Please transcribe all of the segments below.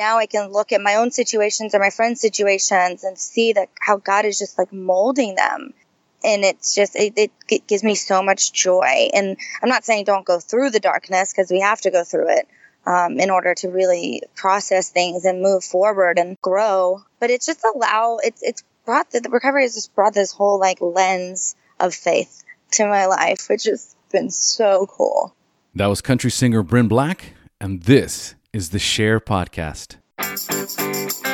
now I can look at my own situations or my friends' situations and see that how God is just like molding them. And it's just, it, it, it gives me so much joy. And I'm not saying don't go through the darkness because we have to go through it um, in order to really process things and move forward and grow. But it's just allow, it's, it's brought the, the recovery has just brought this whole like lens of faith to my life, which has been so cool. That was country singer Brinn Black, and this is the SHAIR Podcast.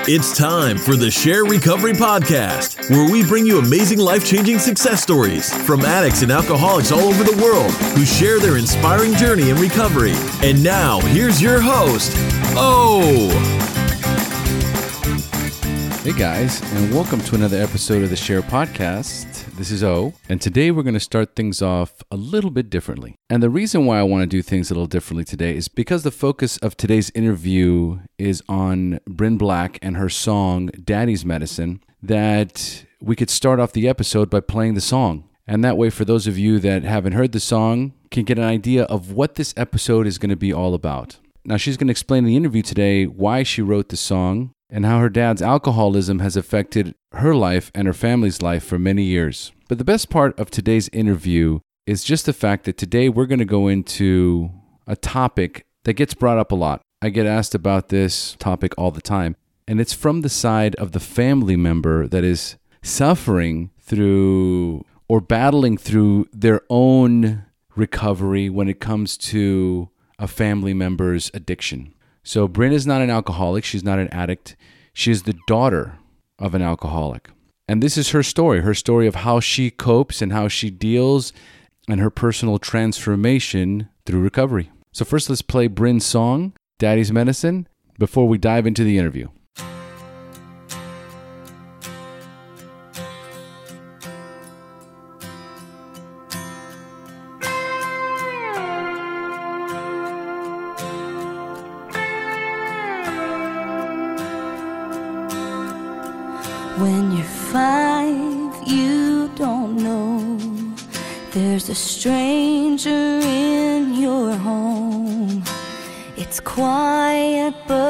It's time for the SHAIR Recovery Podcast, where we bring you amazing life changing success stories from addicts and alcoholics all over the world who share their inspiring journey in recovery. And now, here's your host, O. Hey guys, and welcome to another episode of the SHAIR Podcast. This is O, and today we're going to start things off a little bit differently. And the reason why I want to do things a little differently today is because the focus of today's interview is on Brinn Black and her song Daddy's Medicine, that we could start off the episode by playing the song. And that way, for those of you that haven't heard the song, can get an idea of what this episode is going to be all about. Now, she's going to explain in the interview today why she wrote the song and how her dad's alcoholism has affected her life and her family's life for many years. But the best part of today's interview is just the fact that today we're going to go into a topic that gets brought up a lot. I get asked about this topic all the time, and it's from the side of the family member that is suffering through or battling through their own recovery when it comes to a family member's addiction. So Brinn is not an alcoholic, she's not an addict. She is the daughter of an alcoholic. And this is her story, her story of how she copes and how she deals and her personal transformation through recovery. So first let's play Brinn's song, Daddy's Medicine, before we dive into the interview. Stranger in your home. It's quiet, but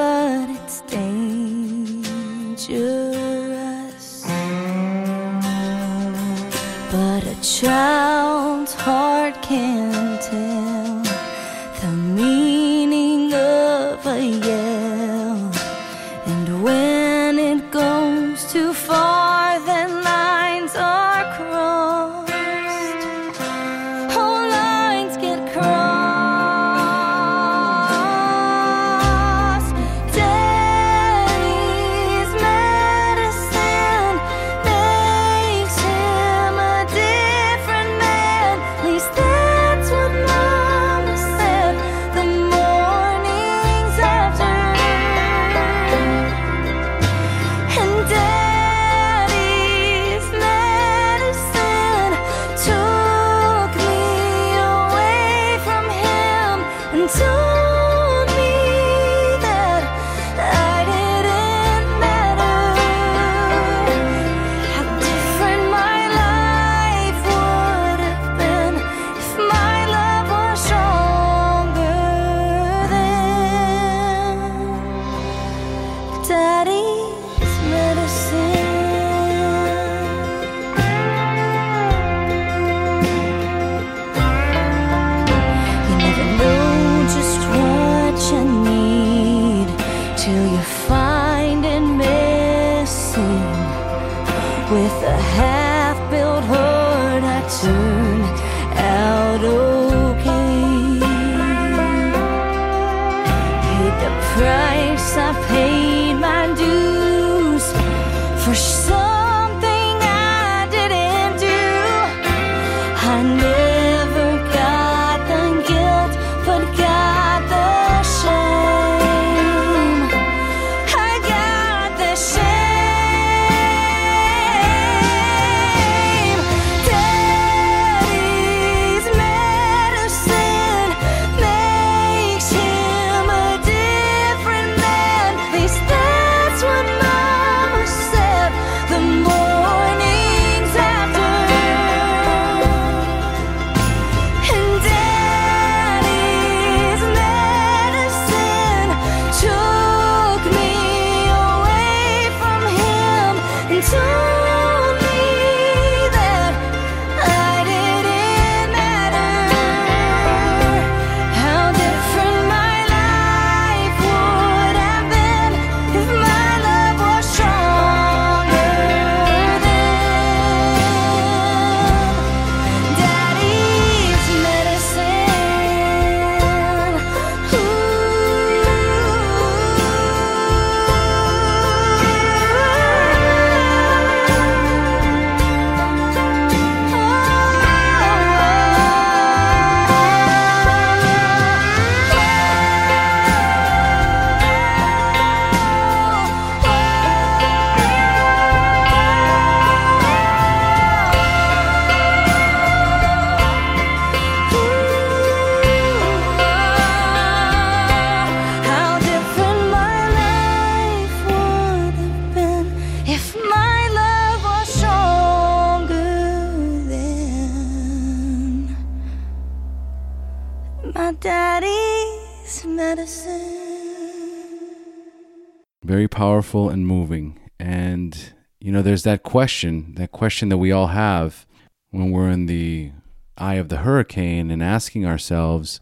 powerful and moving. And, you know, there's that question, that question that we all have when we're in the eye of the hurricane and asking ourselves,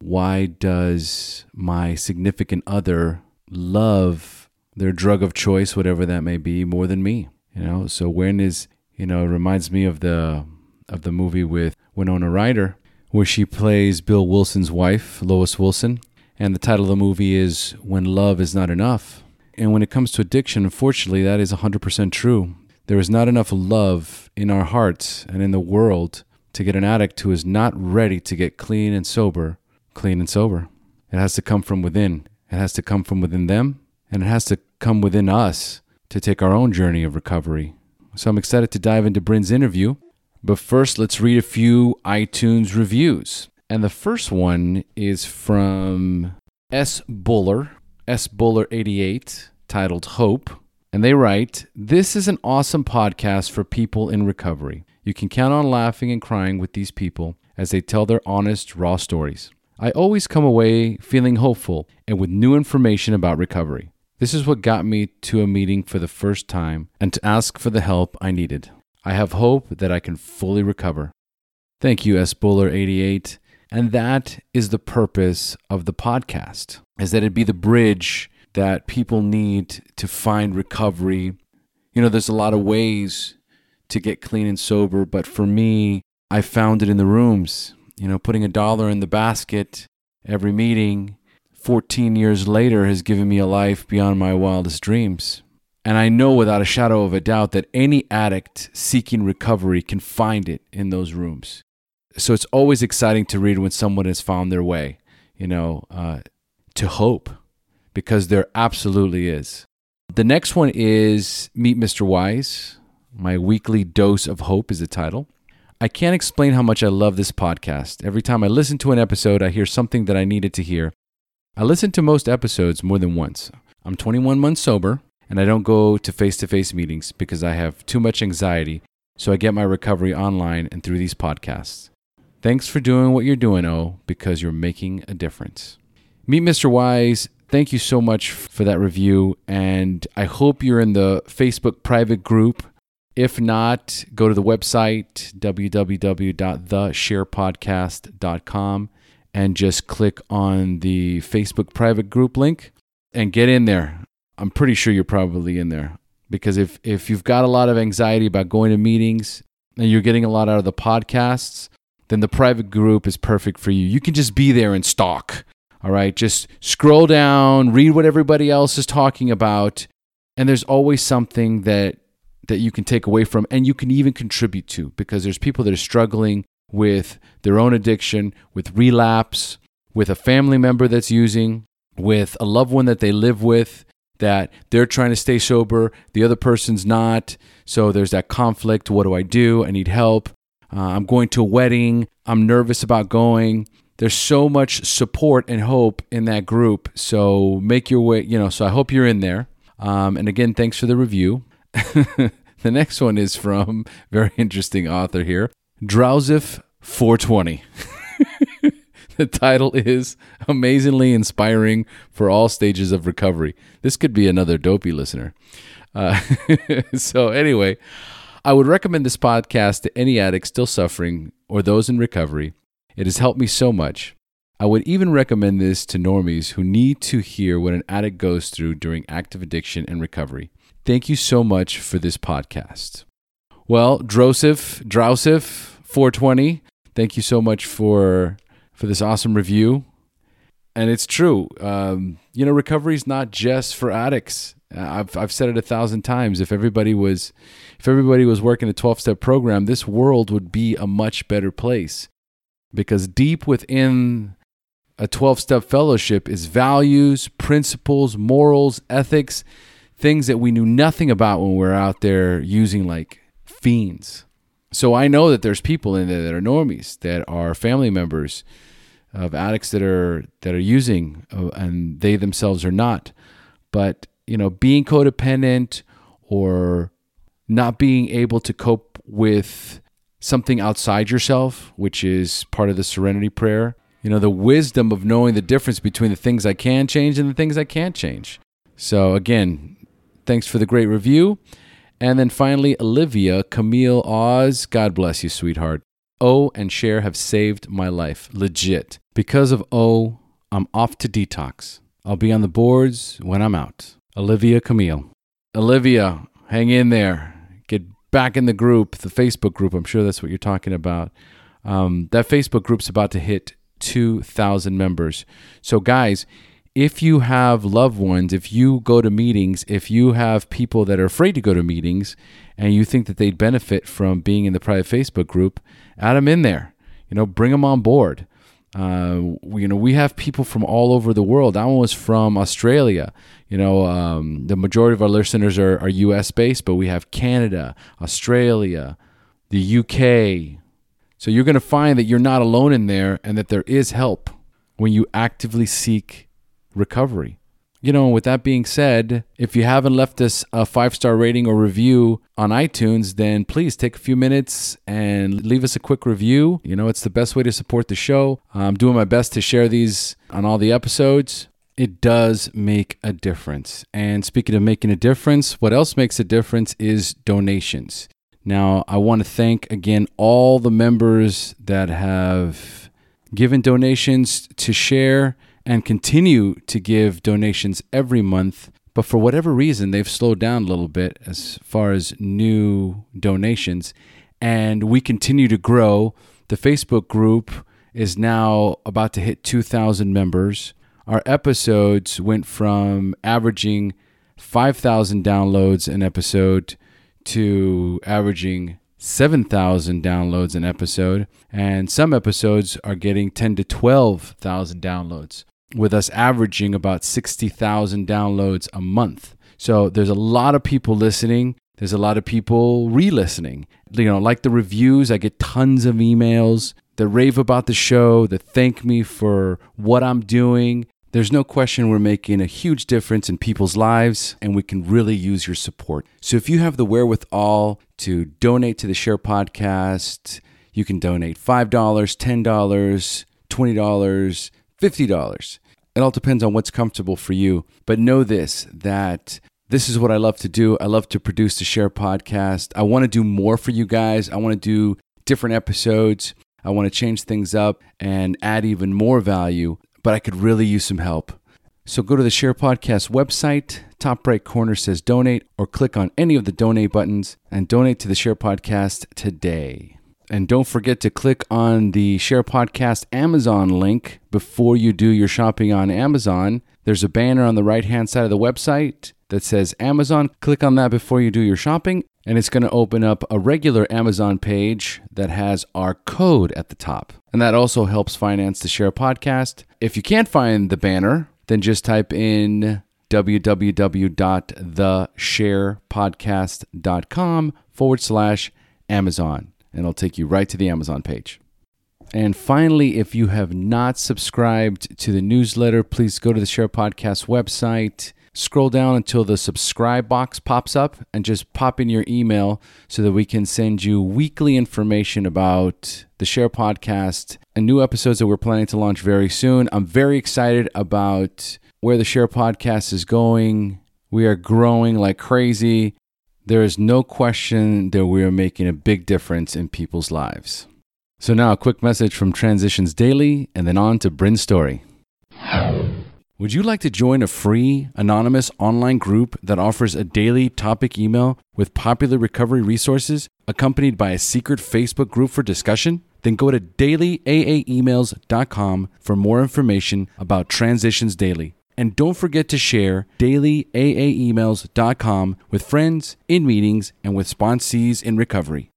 why does my significant other love their drug of choice, whatever that may be, more than me? You know, so when is, you know, it reminds me of the of the movie with Winona Ryder, where she plays Bill Wilson's wife, Lois Wilson. And the title of the movie is When Love Is Not Enough. And when it comes to addiction, unfortunately, that is 100% true. There is not enough love in our hearts and in the world to get an addict who is not ready to get clean and sober, clean and sober. It has to come from within. It has to come from within them, and it has to come within us to take our own journey of recovery. So I'm excited to dive into Brinn's interview. But first, let's read a few iTunes reviews. And the first one is from S. Buller, S. Buller88, titled Hope. And they write This is an awesome podcast for people in recovery. You can count on laughing and crying with these people as they tell their honest, raw stories. I always come away feeling hopeful and with new information about recovery. This is what got me to a meeting for the first time and to ask for the help I needed. I have hope that I can fully recover. Thank you, S. Buller88. And that is the purpose of the podcast, is that it'd be the bridge that people need to find recovery. You know, there's a lot of ways to get clean and sober, but for me, I found it in the rooms. You know, putting a dollar in the basket every meeting 14 years later has given me a life beyond my wildest dreams. And I know without a shadow of a doubt that any addict seeking recovery can find it in those rooms. So it's always exciting to read when someone has found their way, you know, uh, to hope, because there absolutely is. The next one is Meet Mr. Wise. My weekly dose of hope is the title. I can't explain how much I love this podcast. Every time I listen to an episode, I hear something that I needed to hear. I listen to most episodes more than once. I'm 21 months sober, and I don't go to face to face meetings because I have too much anxiety, so I get my recovery online and through these podcasts. Thanks for doing what you're doing, O, because you're making a difference. Meet Mr. Wise. Thank you so much for that review, and I hope you're in the Facebook private group. If not, go to the website www.thesharepodcast.com and just click on the Facebook private group link and get in there. I'm pretty sure you're probably in there because if if you've got a lot of anxiety about going to meetings and you're getting a lot out of the podcasts, then the private group is perfect for you. You can just be there and stalk. All right, just scroll down, read what everybody else is talking about, and there's always something that that you can take away from and you can even contribute to because there's people that are struggling with their own addiction, with relapse, with a family member that's using, with a loved one that they live with that they're trying to stay sober, the other person's not. So there's that conflict. What do I do? I need help. Uh, I'm going to a wedding. I'm nervous about going. There's so much support and hope in that group. So make your way, you know. So I hope you're in there. Um, and again, thanks for the review. the next one is from very interesting author here, Drowsif 420. the title is Amazingly Inspiring for All Stages of Recovery. This could be another dopey listener. Uh, so, anyway, I would recommend this podcast to any addict still suffering or those in recovery. It has helped me so much. I would even recommend this to normies who need to hear what an addict goes through during active addiction and recovery. Thank you so much for this podcast. Well, Drosif, Drousif, 420, thank you so much for for this awesome review. And it's true. Um, you know, recovery is not just for addicts. Uh, I've I've said it a thousand times. If everybody was if everybody was working a 12 step program, this world would be a much better place. Because deep within a 12 step fellowship is values, principles, morals, ethics, things that we knew nothing about when we were out there using like fiends. So I know that there's people in there that are normies, that are family members of addicts that are that are using, uh, and they themselves are not. But you know, being codependent or not being able to cope with something outside yourself, which is part of the serenity prayer, you know, the wisdom of knowing the difference between the things I can change and the things I can't change. So, again, thanks for the great review. And then finally, Olivia Camille Oz. God bless you, sweetheart. O and SHAIR have saved my life. Legit. Because of O, I'm off to detox. I'll be on the boards when I'm out. Olivia Camille. Olivia, hang in there. Back in the group, the Facebook group. I'm sure that's what you're talking about. Um, that Facebook group's about to hit 2,000 members. So, guys, if you have loved ones, if you go to meetings, if you have people that are afraid to go to meetings and you think that they'd benefit from being in the private Facebook group, add them in there. You know, bring them on board. Uh, we, you know, we have people from all over the world. That one was from Australia. You know, um, the majority of our listeners are, are U.S. based, but we have Canada, Australia, the U.K. So you're going to find that you're not alone in there, and that there is help when you actively seek recovery. You know, with that being said, if you haven't left us a five star rating or review on iTunes, then please take a few minutes and leave us a quick review. You know, it's the best way to support the show. I'm doing my best to share these on all the episodes. It does make a difference. And speaking of making a difference, what else makes a difference is donations. Now, I want to thank again all the members that have given donations to share and continue to give donations every month. But for whatever reason, they've slowed down a little bit as far as new donations. And we continue to grow. The Facebook group is now about to hit 2,000 members. Our episodes went from averaging 5,000 downloads an episode to averaging 7,000 downloads an episode. And some episodes are getting 10 to 12,000 downloads with us averaging about 60,000 downloads a month. So there's a lot of people listening. There's a lot of people re listening. You know, like the reviews, I get tons of emails that rave about the show, that thank me for what I'm doing. There's no question we're making a huge difference in people's lives, and we can really use your support. So if you have the wherewithal to donate to the SHAIR Podcast, you can donate $5, $10, $20 $50. It all depends on what's comfortable for you. But know this that this is what I love to do. I love to produce the SHAIR podcast. I want to do more for you guys. I want to do different episodes. I want to change things up and add even more value, but I could really use some help. So go to the SHAIR Podcast website, top right corner says donate, or click on any of the donate buttons and donate to the SHAIR Podcast today. And don't forget to click on the SHAIR Podcast Amazon link before you do your shopping on Amazon. There's a banner on the right hand side of the website that says Amazon. Click on that before you do your shopping, and it's going to open up a regular Amazon page that has our code at the top. And that also helps finance the SHAIR Podcast. If you can't find the banner, then just type in www.thesharepodcast.com forward slash Amazon and it'll take you right to the Amazon page. And finally, if you have not subscribed to the newsletter, please go to the SHAIR Podcast website, scroll down until the subscribe box pops up, and just pop in your email so that we can send you weekly information about the SHAIR Podcast and new episodes that we're planning to launch very soon. I'm very excited about where the SHAIR Podcast is going. We are growing like crazy there is no question that we are making a big difference in people's lives. So, now a quick message from Transitions Daily and then on to Brinn's story. Would you like to join a free, anonymous online group that offers a daily topic email with popular recovery resources accompanied by a secret Facebook group for discussion? Then go to dailyaaemails.com for more information about Transitions Daily and don't forget to share dailyaaemails.com with friends, in meetings, and with sponsees in recovery.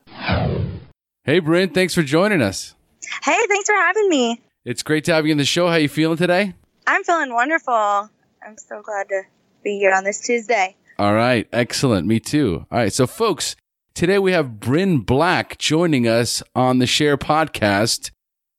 Hey, Brinn, thanks for joining us. Hey, thanks for having me. It's great to have you in the show. How are you feeling today? I'm feeling wonderful. I'm so glad to be here on this Tuesday. All right, excellent. Me too. All right, so folks, today we have Brinn Black joining us on the SHAIR podcast,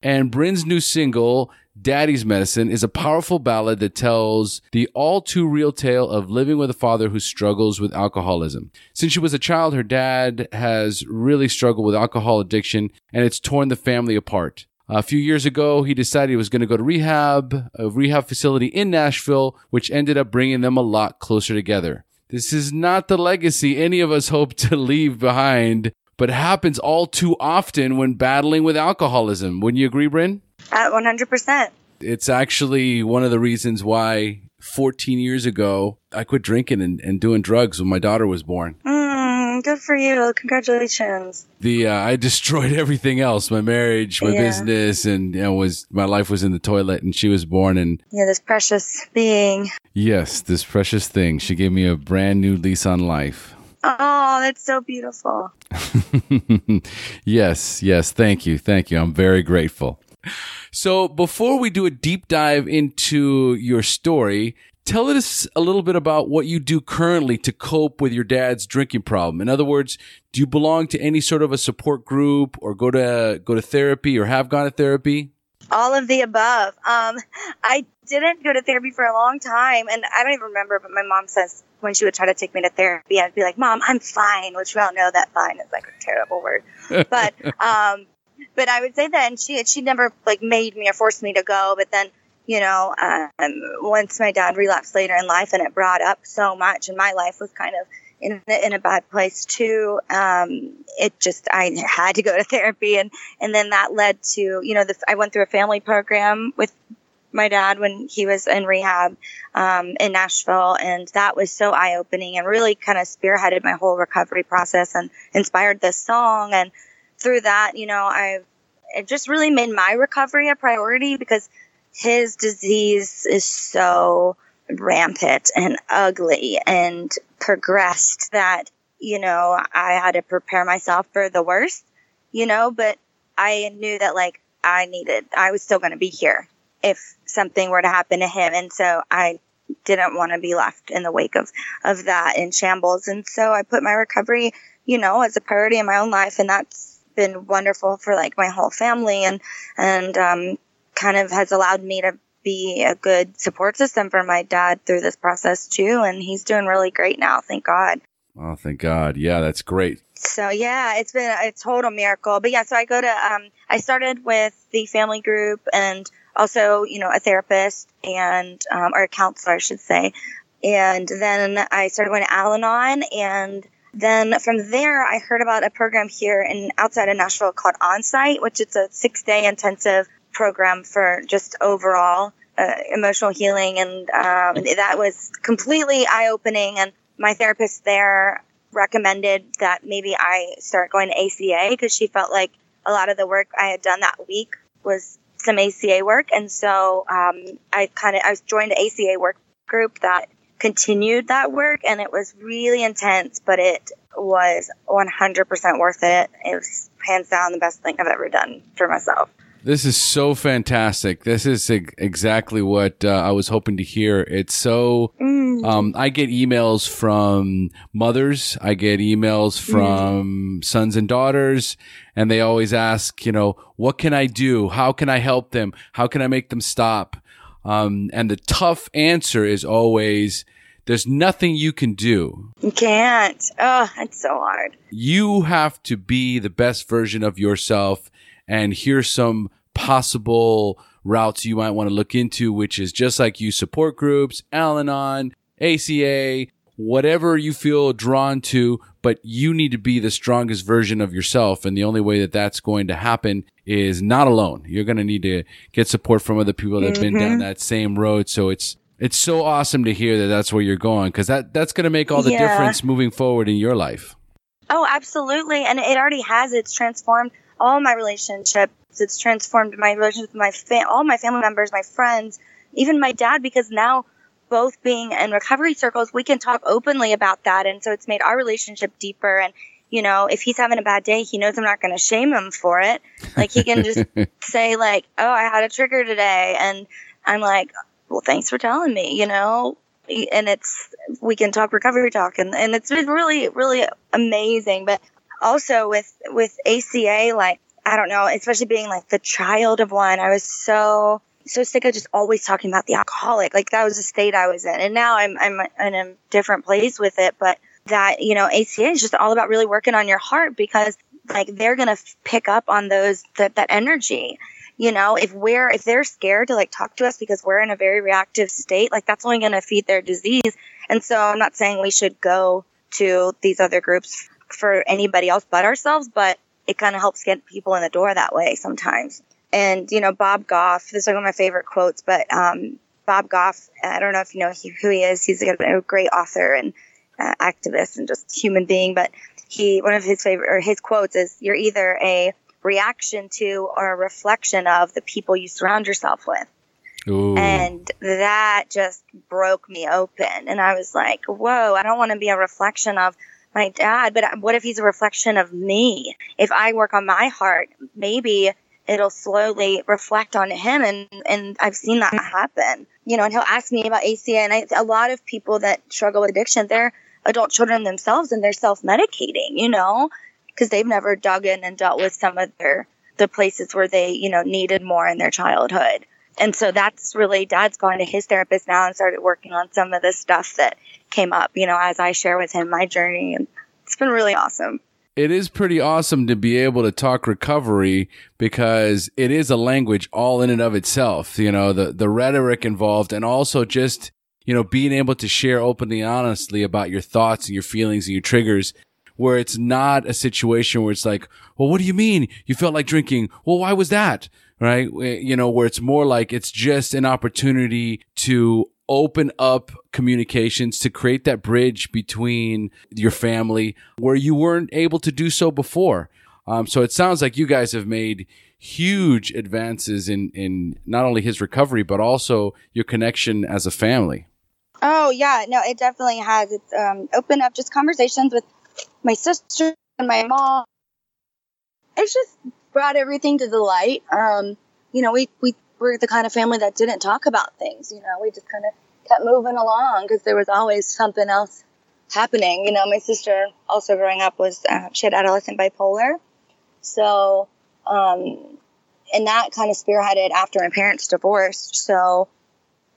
and Brinn's new single Daddy's Medicine is a powerful ballad that tells the all too real tale of living with a father who struggles with alcoholism. Since she was a child, her dad has really struggled with alcohol addiction and it's torn the family apart. A few years ago, he decided he was going to go to rehab, a rehab facility in Nashville, which ended up bringing them a lot closer together. This is not the legacy any of us hope to leave behind, but happens all too often when battling with alcoholism. Wouldn't you agree, Brinn? At 100%. It's actually one of the reasons why 14 years ago I quit drinking and, and doing drugs when my daughter was born. Mm, good for you. Congratulations. The uh, I destroyed everything else, my marriage, my Yeah. business, and you know, was my life was in the toilet, and she was born, and Yeah, this precious being. yes, this precious thing, she gave me a brand new lease on life. Oh, that's so beautiful. yes, yes. Thank you. Thank you. I'm very grateful. So before we do a deep dive into your story, tell us a little bit about what you do currently to cope with your dad's drinking problem. In other words, do you belong to any sort of a support group or go to go to therapy or have gone to therapy? All of the above. Um, I didn't go to therapy for a long time, and I don't even remember. But my mom says when she would try to take me to therapy, I'd be like, "Mom, I'm fine," which we all know that "fine" is like a terrible word. But um, but I would say that, and she she never like made me or forced me to go. But then you know, um, once my dad relapsed later in life, and it brought up so much, and my life was kind of in in a bad place too. Um, it just I had to go to therapy, and and then that led to you know the, I went through a family program with my dad when he was in rehab um, in Nashville, and that was so eye opening and really kind of spearheaded my whole recovery process and inspired this song. And through that, you know, I've it just really made my recovery a priority because his disease is so rampant and ugly and progressed that you know I had to prepare myself for the worst, you know, but I knew that like I needed I was still going to be here if something were to happen to him. And so I didn't want to be left in the wake of of that in shambles. And so I put my recovery, you know, as a priority in my own life. And that's been wonderful for like my whole family and and um kind of has allowed me to be a good support system for my dad through this process too and he's doing really great now thank god Oh, thank God. Yeah, that's great. so yeah it's been a total miracle but yeah so i go to um i started with the family group and also you know a therapist and um, or a counselor i should say and then i started going to al-anon and then from there i heard about a program here in outside of nashville called onsite which is a six day intensive program for just overall uh, emotional healing. And um, that was completely eye-opening. And my therapist there recommended that maybe I start going to ACA because she felt like a lot of the work I had done that week was some ACA work, and so um, I kind of I joined the ACA work group that continued that work, and it was really intense, but it was 100% worth it. It was hands down the best thing I've ever done for myself. This is so fantastic. This is ex- exactly what uh, I was hoping to hear. It's so. Um, I get emails from mothers. I get emails from sons and daughters, and they always ask, you know, what can I do? How can I help them? How can I make them stop? Um, and the tough answer is always, there's nothing you can do. You can't. Oh, it's so hard. you have to be the best version of yourself and here's some possible routes you might want to look into which is just like you support groups al-anon aca whatever you feel drawn to but you need to be the strongest version of yourself and the only way that that's going to happen is not alone you're going to need to get support from other people that have been down mm-hmm. that same road so it's it's so awesome to hear that that's where you're going because that that's going to make all the Yeah. difference moving forward in your life Oh, absolutely. And it already has. It's transformed all my relationships. It's transformed my relationship with my fa- all my family members, my friends, even my dad, because now both being in recovery circles, we can talk openly about that. And so it's made our relationship deeper. And, you know, if he's having a bad day, he knows I'm not going to shame him for it. Like he can just say like, oh, I had a trigger today. And I'm like, well, thanks for telling me, you know, and it's, we can talk recovery talk and, and it's been really, really amazing. But also with, with ACA, like, I don't know, especially being like the child of one, I was so, so sick of just always talking about the alcoholic. Like that was the state I was in. And now I'm, I'm in a different place with it. But that, you know, ACA is just all about really working on your heart because like they're to pick up on those, that, that energy. you know if we're if they're scared to like talk to us because we're in a very reactive state like that's only to feed their disease and so i'm not saying we should go to these other groups for anybody else but ourselves but it kind of helps get people in the door that way sometimes and you know bob goff this is one of my favorite quotes but um, bob goff i don't know if you know who he is he's a, great author and uh, activist and just human being but he one of his favorite or his quotes is you're either a reaction to or a reflection of the people you surround yourself with. Ooh. And that just broke me open. And I was like, whoa, I don't want to be a reflection of my dad, but what if he's a reflection of me? If I work on my heart, maybe it'll slowly reflect on him. And, and I've seen that mm. happen, you know, and he'll ask me about ACA. And I, a lot of people that struggle with addiction, they're adult children themselves and they're self medicating, you know, because they've never dug in and dealt with some of their the places where they you know needed more in their childhood and so that's really dad's gone to his therapist now and started working on some of the stuff that came up you know as i share with him my journey and it's been really awesome it is pretty awesome to be able to talk recovery because it is a language all in and of itself you know the the rhetoric involved and also just you know being able to share openly honestly about your thoughts and your feelings and your triggers where it's not a situation where it's like, well, what do you mean you felt like drinking? Well, why was that? Right? You know, where it's more like it's just an opportunity to open up communications to create that bridge between your family where you weren't able to do so before. Um, so it sounds like you guys have made huge advances in, in not only his recovery, but also your connection as a family. Oh yeah, no, it definitely has. It's um, opened up just conversations with my sister and my mom. It's just brought everything to the light. Um, you know, we, we were the kind of family that didn't talk about things. You know, we just kind of kept moving along because there was always something else happening. You know, my sister also growing up was, uh, she had adolescent bipolar. So, um, and that kind of spearheaded after my parents divorced. So,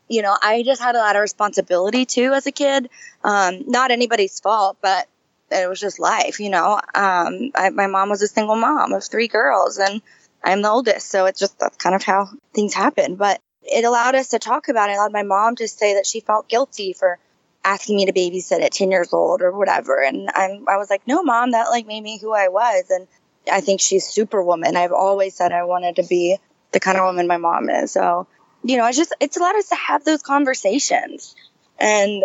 you know, I just had a lot of responsibility too as a kid. Um, not anybody's fault, but it was just life, you know. Um, I, my mom was a single mom of three girls, and I'm the oldest, so it's just that's kind of how things happen. But it allowed us to talk about it. It allowed my mom to say that she felt guilty for asking me to babysit at 10 years old or whatever. And I'm, I was like, no, mom, that like made me who I was. And I think she's superwoman. I've always said I wanted to be the kind of woman my mom is. So, you know, it's just, it's allowed us to have those conversations. And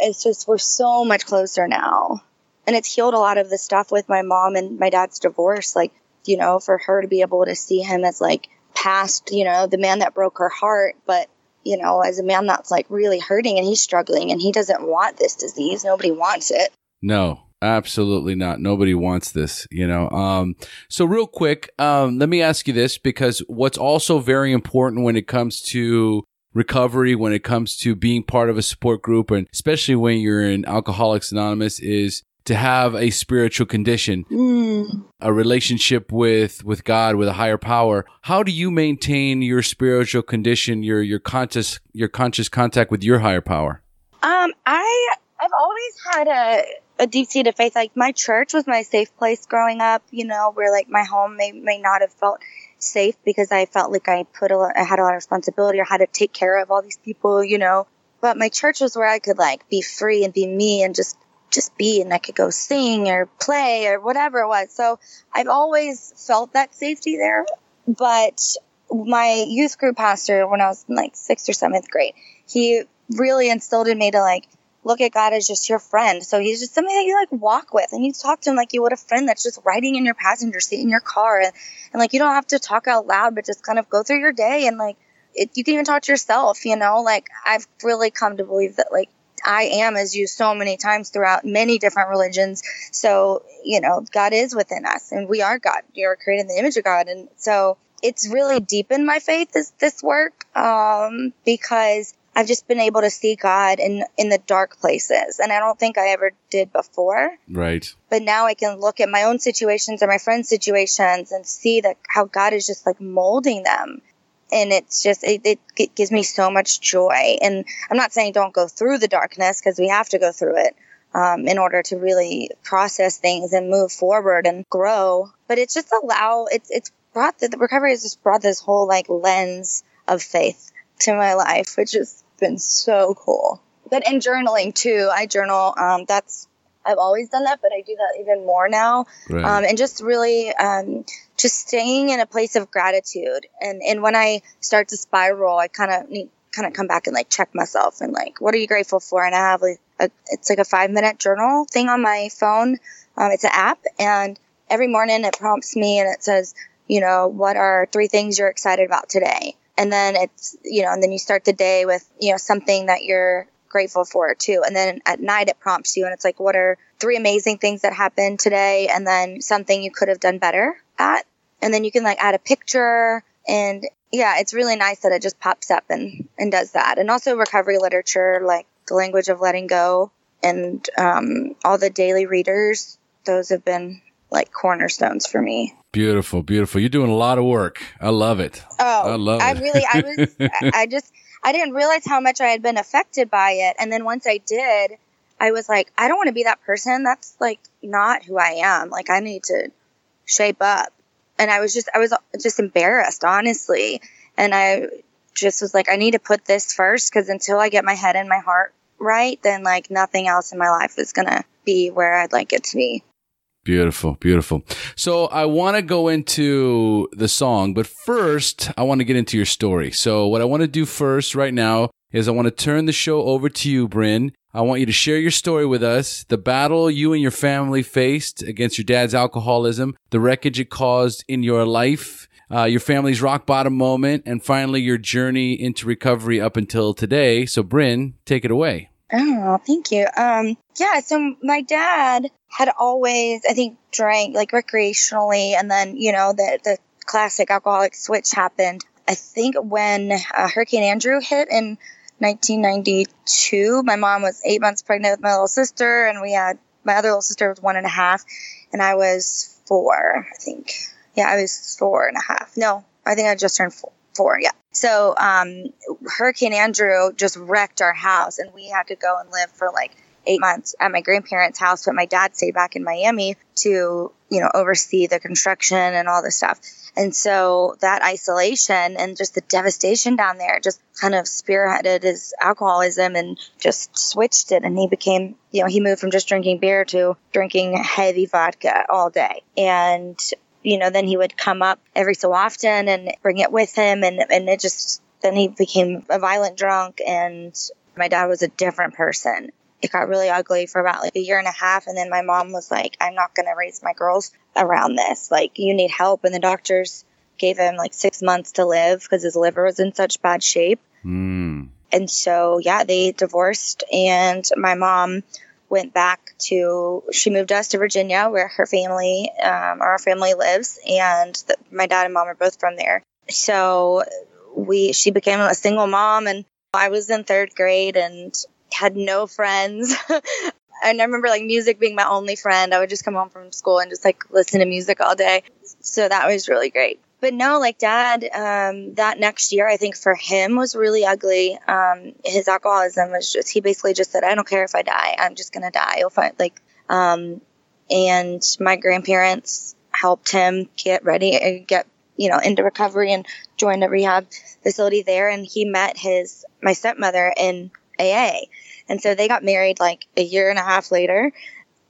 it's just, we're so much closer now and it's healed a lot of the stuff with my mom and my dad's divorce like you know for her to be able to see him as like past you know the man that broke her heart but you know as a man that's like really hurting and he's struggling and he doesn't want this disease nobody wants it. No absolutely not. Nobody wants this you know. Um so real quick um let me ask you this because what's also very important when it comes to recovery when it comes to being part of a support group and especially when you're in alcoholics anonymous is to have a spiritual condition, mm. a relationship with with God, with a higher power. How do you maintain your spiritual condition, your your conscious your conscious contact with your higher power? Um, I I've always had a a deep seated faith. Like my church was my safe place growing up. You know, where like my home may may not have felt safe because I felt like I put a lot, I had a lot of responsibility or had to take care of all these people. You know, but my church was where I could like be free and be me and just just be and I could go sing or play or whatever it was. So I've always felt that safety there. But my youth group pastor, when I was in like sixth or seventh grade, he really instilled in me to like look at God as just your friend. So he's just somebody that you like walk with and you talk to him like you would a friend that's just riding in your passenger seat in your car. And, and like you don't have to talk out loud, but just kind of go through your day and like it, you can even talk to yourself, you know, like I've really come to believe that like I am is used so many times throughout many different religions. So, you know, God is within us and we are God. You're created in the image of God. And so it's really deepened my faith, this, this work, um, because I've just been able to see God in, in the dark places. And I don't think I ever did before. Right. But now I can look at my own situations or my friends' situations and see that how God is just like molding them and it's just it, it, gives me so much joy and i'm not saying don't go through the darkness because we have to go through it um, in order to really process things and move forward and grow but it's just allow it's it's brought the, the recovery has just brought this whole like lens of faith to my life, which has been so cool. But in journaling too, I journal. Um, that's I've always done that, but I do that even more now. Right. Um, and just really, um, just staying in a place of gratitude. And and when I start to spiral, I kind of need kind of come back and like check myself and like, what are you grateful for? And I have like a, it's like a five minute journal thing on my phone. Um, it's an app, and every morning it prompts me and it says, you know, what are three things you're excited about today? And then it's, you know, and then you start the day with, you know, something that you're grateful for too. And then at night it prompts you and it's like, what are three amazing things that happened today? And then something you could have done better at. And then you can like add a picture and yeah, it's really nice that it just pops up and, and does that. And also recovery literature, like the language of letting go and um, all the daily readers, those have been like cornerstones for me. Beautiful, beautiful. You're doing a lot of work. I love it. Oh, I love it. I it. really, I was, I just, I didn't realize how much I had been affected by it. And then once I did, I was like, I don't want to be that person. That's like not who I am. Like I need to shape up. And I was just, I was just embarrassed, honestly. And I just was like, I need to put this first because until I get my head and my heart right, then like nothing else in my life is to be where I'd like it to be. Beautiful, beautiful. So I want to go into the song, but first I want to get into your story. So what I want to do first right now is I want to turn the show over to you, Brinn. I want you to share your story with us, the battle you and your family faced against your dad's alcoholism, the wreckage it caused in your life, uh, your family's rock bottom moment, and finally your journey into recovery up until today. So Brinn, take it away. Oh, thank you. Um, yeah, so my dad had always, I think, drank like recreationally, and then you know the the classic alcoholic switch happened. I think when uh, Hurricane Andrew hit in 1992, my mom was eight months pregnant with my little sister, and we had my other little sister was one and a half, and I was four, I think. Yeah, I was four and a half. No, I think I just turned four. four yeah. So um, Hurricane Andrew just wrecked our house, and we had to go and live for like eight months at my grandparents' house. But my dad stayed back in Miami to, you know, oversee the construction and all this stuff. And so that isolation and just the devastation down there just kind of spearheaded his alcoholism and just switched it. And he became, you know, he moved from just drinking beer to drinking heavy vodka all day. And you know, then he would come up every so often and bring it with him. And, and it just, then he became a violent drunk and my dad was a different person. It got really ugly for about like a year and a half. And then my mom was like, I'm not going to raise my girls around this. Like, you need help. And the doctors gave him like six months to live because his liver was in such bad shape. Mm. And so, yeah, they divorced and my mom went back to she moved us to virginia where her family um, our family lives and the, my dad and mom are both from there so we she became a single mom and i was in third grade and had no friends and i remember like music being my only friend i would just come home from school and just like listen to music all day so that was really great but no, like dad, um, that next year, I think for him was really ugly. Um, his alcoholism was just, he basically just said, I don't care if I die. I'm just going to die. You'll find like, um, and my grandparents helped him get ready, uh, get, you know, into recovery and joined a rehab facility there. And he met his, my stepmother in AA. And so they got married like a year and a half later.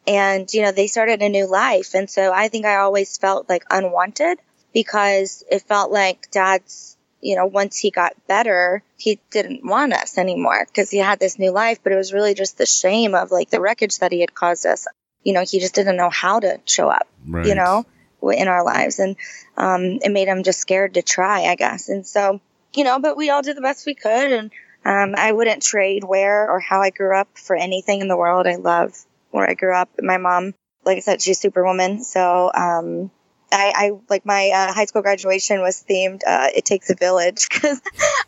And, you know, they started a new life. And so I think I always felt like unwanted because it felt like dad's, you know, once he got better, he didn't want us anymore because he had this new life. But it was really just the shame of like the wreckage that he had caused us. You know, he just didn't know how to show up, Right. you know, in our lives. And um, it made him just scared to try, I guess. And so, you know, but we all did the best we could. And um, I wouldn't trade where or how I grew up for anything in the world. I love where I grew up. My mom, like I said, she's superwoman. So, um, I, I like my uh, high school graduation was themed uh, "It Takes a Village" because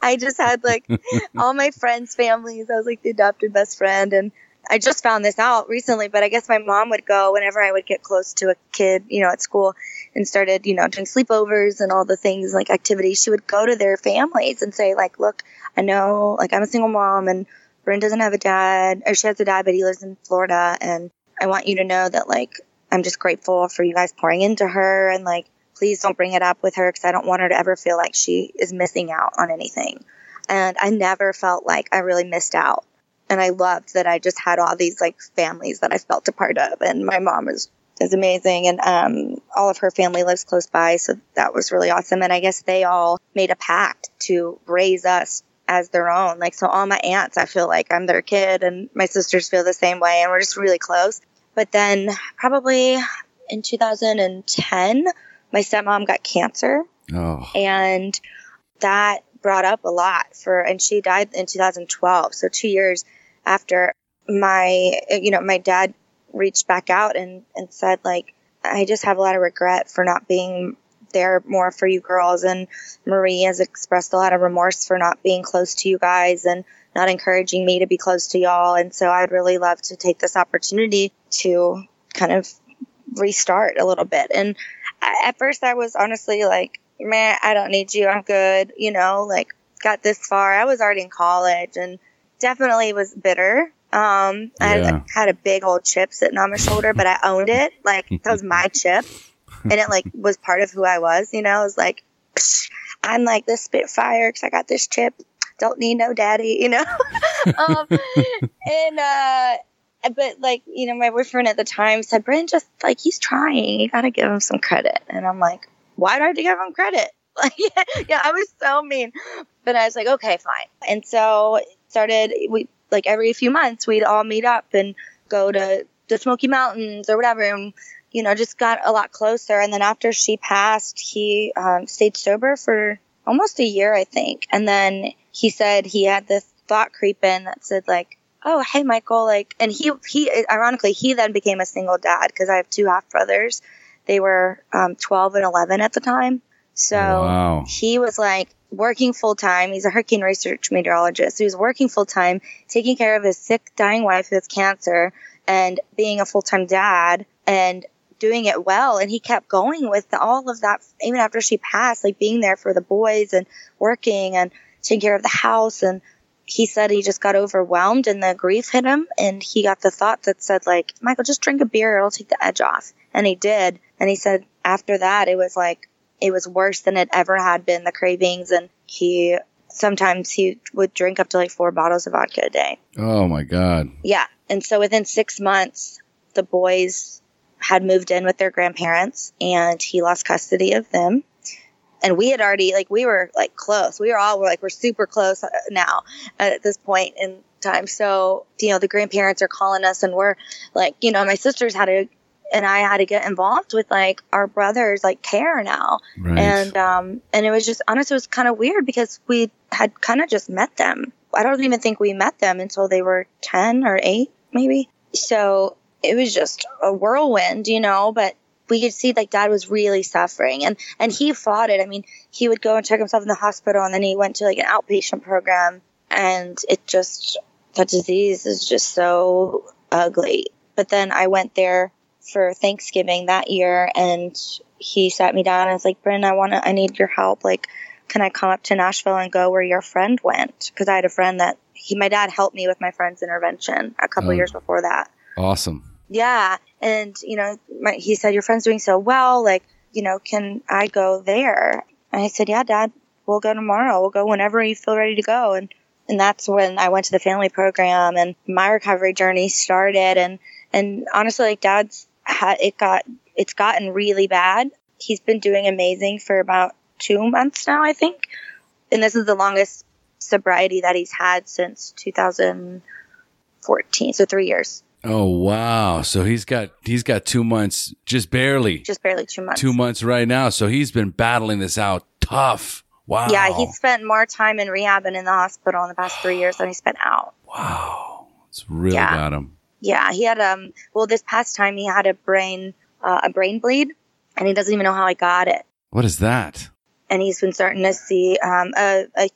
I just had like all my friends' families. I was like the adopted best friend, and I just found this out recently. But I guess my mom would go whenever I would get close to a kid, you know, at school, and started, you know, doing sleepovers and all the things like activities. She would go to their families and say, like, "Look, I know, like, I'm a single mom, and Brinn doesn't have a dad, or she has a dad, but he lives in Florida, and I want you to know that, like." I'm just grateful for you guys pouring into her and like please don't bring it up with her because I don't want her to ever feel like she is missing out on anything. And I never felt like I really missed out. And I loved that I just had all these like families that I felt a part of. And my mom is is amazing and um, all of her family lives close by so that was really awesome and i guess they all made a pact to raise us as their own. Like so all my aunts i feel like i'm their kid and my sisters feel the same way and we're just really close. But then probably in 2010 my stepmom got cancer. Oh, and that brought up a lot for and she died in 2012 so two years after my you know my dad reached back out and and said like i just have a lot of regret for not being there more for you girls and marie has expressed a lot of remorse for not being close to you guys and not encouraging me to be close to y'all and so i'd really love to take this opportunity to kind of restart a little bit and I, at first i was honestly like man, I don't need you. I'm good. You know, like got this far. I was already in college and definitely was bitter. Um, I Yeah. had, had a big old chip sitting on my shoulder, but I owned it. Like that was my chip and it like was part of who I was, you know, it was like, psh, I'm like this Spitfire because I got this chip. Don't need no daddy, you know? um, and, uh, but like, you know, my boyfriend at the time said, Brandon, just like he's trying. You got to give him some credit. And I'm like, why do I have to give him credit? Like, yeah, I was so mean. But I was like, okay, fine. And so it started, we like every few months, we'd all meet up and go to the Smoky Mountains or whatever. And, you know, just got a lot closer. And then after she passed, he um, stayed sober for almost a year, I think. And then he said he had this thought creep in that said, like, oh, hey, Michael, like, and he, he, ironically, he then became a single dad because I have two half brothers. They were um, 12 and 11 at the time. So Wow. he was like working full time. He's a hurricane research meteorologist. He was working full time, taking care of his sick, dying wife who has cancer, and being a full time dad and doing it well. And he kept going with all of that, even after she passed, like being there for the boys and working and taking care of the house. And he said he just got overwhelmed and the grief hit him. And he got the thought that said, like, Michael, just drink a beer. It'll take the edge off. And he did. And he said after that, it was like, it was worse than it ever had been, the cravings. And he, sometimes he would drink up to like four bottles of vodka a day. Oh my God. Yeah. And so within six months, the boys had moved in with their grandparents and he lost custody of them. And we had already, like, we were like close. We were all were like, we're super close uh, now at this point in time. So, you know, the grandparents are calling us and we're like, you know, my sisters had to, and I had to get involved with like our brothers, like care now. Right. And um, and it was just honestly, it was kind of weird because we had kind of just met them. I don't even think we met them until they were ten or eight, maybe. So it was just a whirlwind, you know. But we could see like dad was really suffering, and and he fought it. I mean, he would go and check himself in the hospital, and then he went to like an outpatient program, and it just that disease is just so ugly. But then I went there for Thanksgiving that year, and he sat me down and was like, "Brinn, I want to, I need your help. Like, can I come up to Nashville and go where your friend went? Because I had a friend that he, my dad helped me with my friend's intervention a couple Oh. years before that. awesome. Yeah, and you know, my, he said your friend's doing so well. Like, you know, can I go there? And I said, Yeah, Dad, we'll go tomorrow. We'll go whenever you feel ready to go. And and that's when I went to the family program and my recovery journey started. And and honestly, like Dad's had it got it's gotten really bad. He's been doing amazing for about two months now, I think. And this is the longest sobriety that he's had since 2014, so three years, Oh wow. So he's got he's got two months, just barely just barely two months. two months right now. So he's been battling this out tough. Wow. Yeah, he spent more time in rehab and in the hospital in the past three years than he spent out. wow. It's really Yeah. got him. Yeah, he had um. Well, this past time he had a brain uh, a brain bleed, and he doesn't even know how he got it. What is that? And he's been starting to see um a, a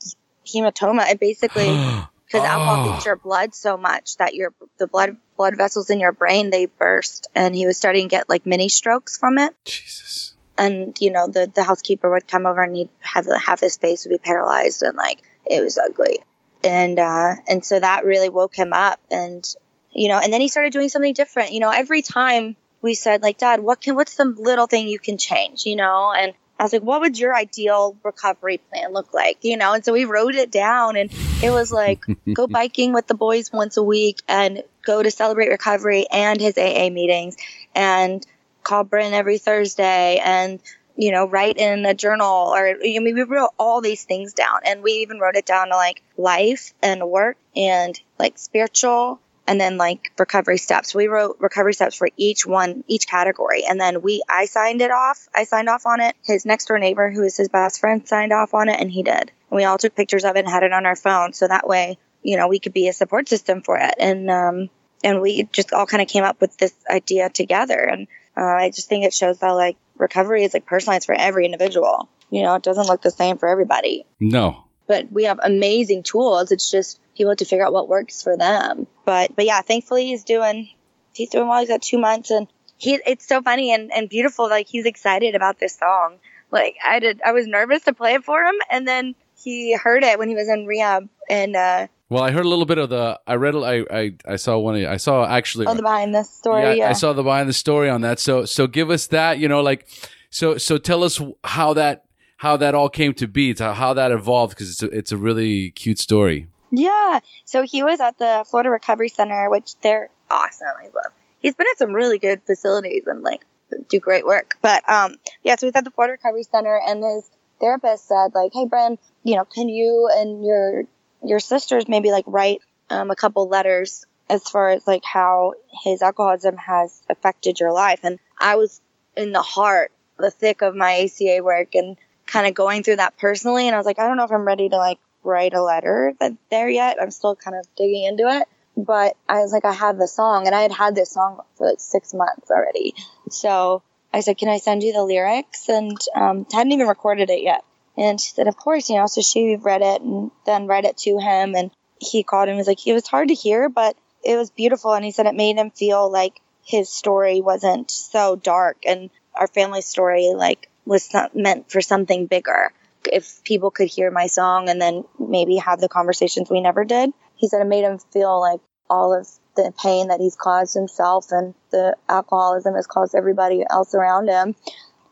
hematoma. It basically because alcohol Oh. gets your blood so much that your the blood blood vessels in your brain they burst, and he was starting to get like mini strokes from it. Jesus. and you know the the housekeeper would come over and he'd have half his face would be paralyzed and like it was ugly and uh and so that really woke him up and you know and then he started doing something different you know every time we said like, Dad, what can what's the little thing you can change, you know? And I was like, what would your ideal recovery plan look like? You know, and so we wrote it down and it was like go biking with the boys once a week and go to celebrate recovery and his AA meetings and call Bryn every Thursday and you know, write in a journal or I mean we wrote all these things down and we even wrote it down to like life and work and like spiritual and then like recovery steps. We wrote recovery steps for each one, each category. And then we, I signed it off. I signed off on it. His next door neighbor, who is his best friend, signed off on it and he did. And we all took pictures of it and had it on our phone. So that way, you know, we could be a support system for it. And, um, and we just all kind of came up with this idea together. And, uh, I just think it shows how like recovery is like personalized for every individual. You know, it doesn't look the same for everybody No. but we have amazing tools. It's just people have to figure out what works for them. But but yeah, thankfully he's doing he's doing well. He's got two months and he it's so funny and, and beautiful. Like he's excited about this song. Like I did I was nervous to play it for him and then he heard it when he was in rehab and uh Well, I heard a little bit of the. I read. I I, I saw one. of- I saw actually. oh the behind the story. yeah, Yeah, I saw the behind the story on that. So so give us that. You know, like so so tell us how that how that all came to be. To how that evolved because it's a, it's a really cute story. Yeah. So he was at the Florida Recovery Center, which they're awesome. I love. He's been at some really good facilities and like do great work. But um, yeah. So he's at the Florida Recovery Center, and his therapist said like, "Hey, Brinn, you know, can you and your your sisters maybe like write um, a couple letters as far as like how his alcoholism has affected your life?" And I was in the heart, the thick of my ACA work, and kind of going through that personally. And I was like, I don't know if I'm ready to like write a letter that there yet. I'm still kind of digging into it. But I was like, I have the song, and I had had this song for like six months already. So I said, Can I send you the lyrics? And um, hadn't even recorded it yet. And she said, Of course, you know. So she read it and then read it to him. And he called him. He was like, It was hard to hear, but it was beautiful. And he said it made him feel like his story wasn't so dark and our family story like was not meant for something bigger if people could hear my song and then maybe have the conversations we never did. He said it made him feel like all of the pain that he's caused himself and the alcoholism has caused everybody else around him.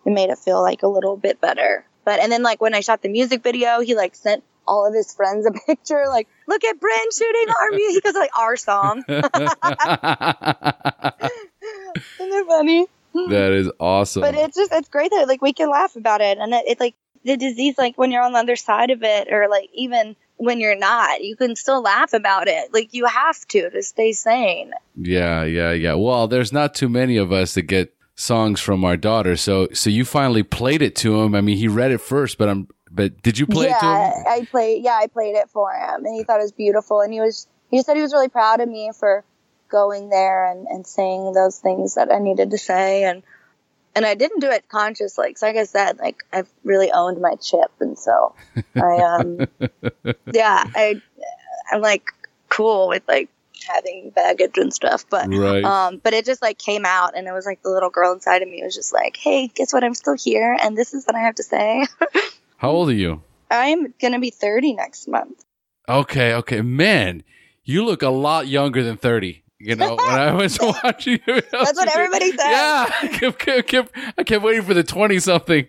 It made it feel like a little bit better. But and then like when I shot the music video, he like sent all of his friends a picture, like, look at Brinn shooting our music because like our song. Isn't it funny? that is awesome. But it's just it's great that like we can laugh about it and it, it's like the disease like when you're on the other side of it or like even when you're not you can still laugh about it like you have to to stay sane yeah, yeah, yeah. Well, there's not too many of us that get songs from our daughter. So so you finally played it to him. I mean, he read it first, but I'm. But did you play yeah it to him? i played yeah i played it for him and he thought it was beautiful and he was he said he was really proud of me for going there and, and saying those things that i needed to say and and i didn't do it consciously 'cause like i said like i've really owned my chip and so i um yeah i i'm like cool with like having baggage and stuff but Right. um but it just like came out and it was like the little girl inside of me was just like hey guess what i'm still here and this is what i have to say How old are you? i'm gonna be 30 next month Okay, okay, man, you look a lot younger than thirty. You know, when I was watching That's what everybody says. Yeah, I kept, kept, kept- I kept waiting for the twenty something.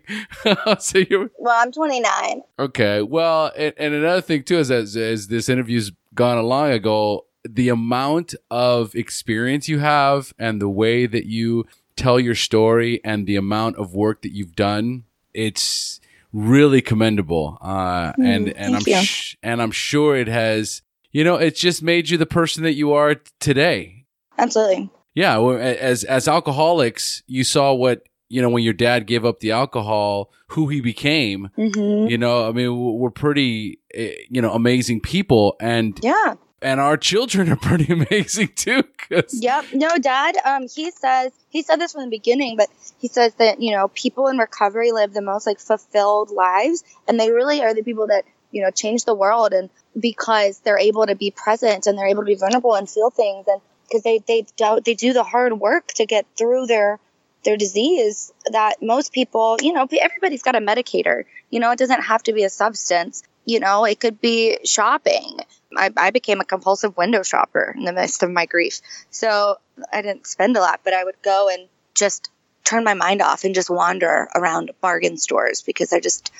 so you well i'm 29 okay? Well, and, and another thing too is as as this interview's gone along ago, the amount of experience you have and the way that you tell your story and the amount of work that you've done, it's really commendable. Uh, and and I'm Mm, thank you. sh- and I'm sure it has. You know, it's just made you the person that you are today. absolutely Yeah, as as alcoholics, you saw what you know when your dad gave up the alcohol, who he became. hmm You know, I mean, we're pretty, eh, you know, amazing people, and yeah and our children are pretty amazing too. Cause... Yep. No, Dad. Um, he says he said this from the beginning, but he says that you know people in recovery live the most like fulfilled lives, and they really are the people that you know change the world, and because they're able to be present and they're able to be vulnerable and feel things, and because they they do they do the hard work to get through their their disease that most people, you know, everybody's got a medicator. You know, it doesn't have to be a substance. You know, it could be shopping. I, I became a compulsive window shopper in the midst of my grief. So I didn't spend a lot, but I would go and just turn my mind off and just wander around bargain stores because I just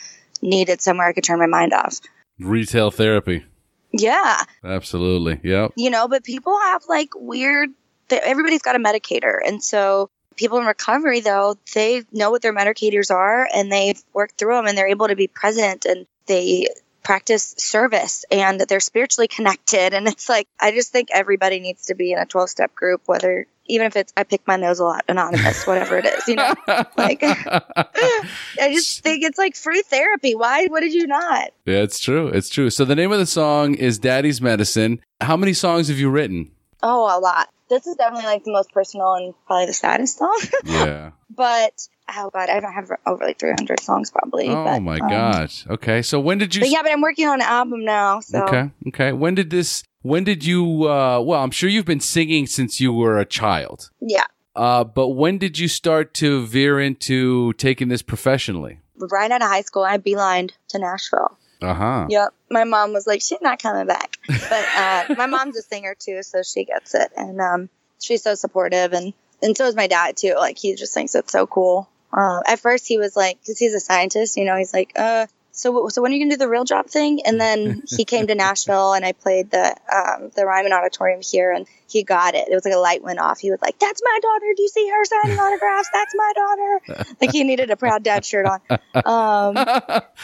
needed somewhere I could turn my mind off. Retail therapy. Yeah. Absolutely. Yep. you know but people have like weird th- everybody's got a medicator and so people in recovery though they know what their medicators are and they've worked through them and they're able to be present and they practice service and they're spiritually connected and it's like i just think everybody needs to be in a 12-step group whether even if it's i pick my nose a lot anonymous whatever it is you know like i just think it's like free therapy why what did you not Yeah, it's true. It's true. So the name of the song is Daddy's Medicine. How many songs have you written? oh a lot this is definitely like the most personal and probably the saddest song Yeah. but oh god, I don't have over like 300 songs probably. oh but, my um, gosh. Okay. So when did you But yeah, but I'm working on an album now. So Okay. Okay. When did this when did you uh well, I'm sure you've been singing since you were a child. yeah, Uh but when did you start to veer into taking this professionally? right out of high school, I beelined to Nashville. Uh-huh. Yep, my mom was like, she's not coming back. But uh, my mom's a singer too, so she gets it, and um, she's so supportive, and and so is my dad too. Like he just thinks it's so cool. Uh, at first, he was like, because he's a scientist, you know, he's like, uh, so so when are you gonna do the real job thing? And then he came to Nashville, and I played the um, the Ryman Auditorium here, and he got it. It was like a light went off. He was like, "That's my daughter. Do you see her signing autographs? That's my daughter." Like he needed a proud dad shirt on. Um,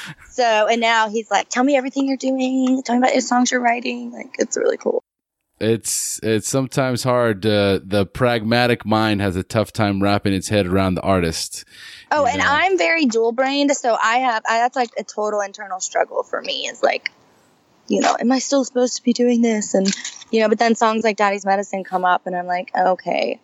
so and now he's like, "Tell me everything you're doing. Tell me about your songs you're writing." Like it's really cool. It's it's sometimes hard. Uh, the pragmatic mind has a tough time wrapping its head around the artist. Oh, and Yeah. I'm very dual brained, so I have I, that's like a total internal struggle for me. Is like, you know, am I still supposed to be doing this? And you know, but then songs like Daddy's Medicine come up, and I'm like, okay,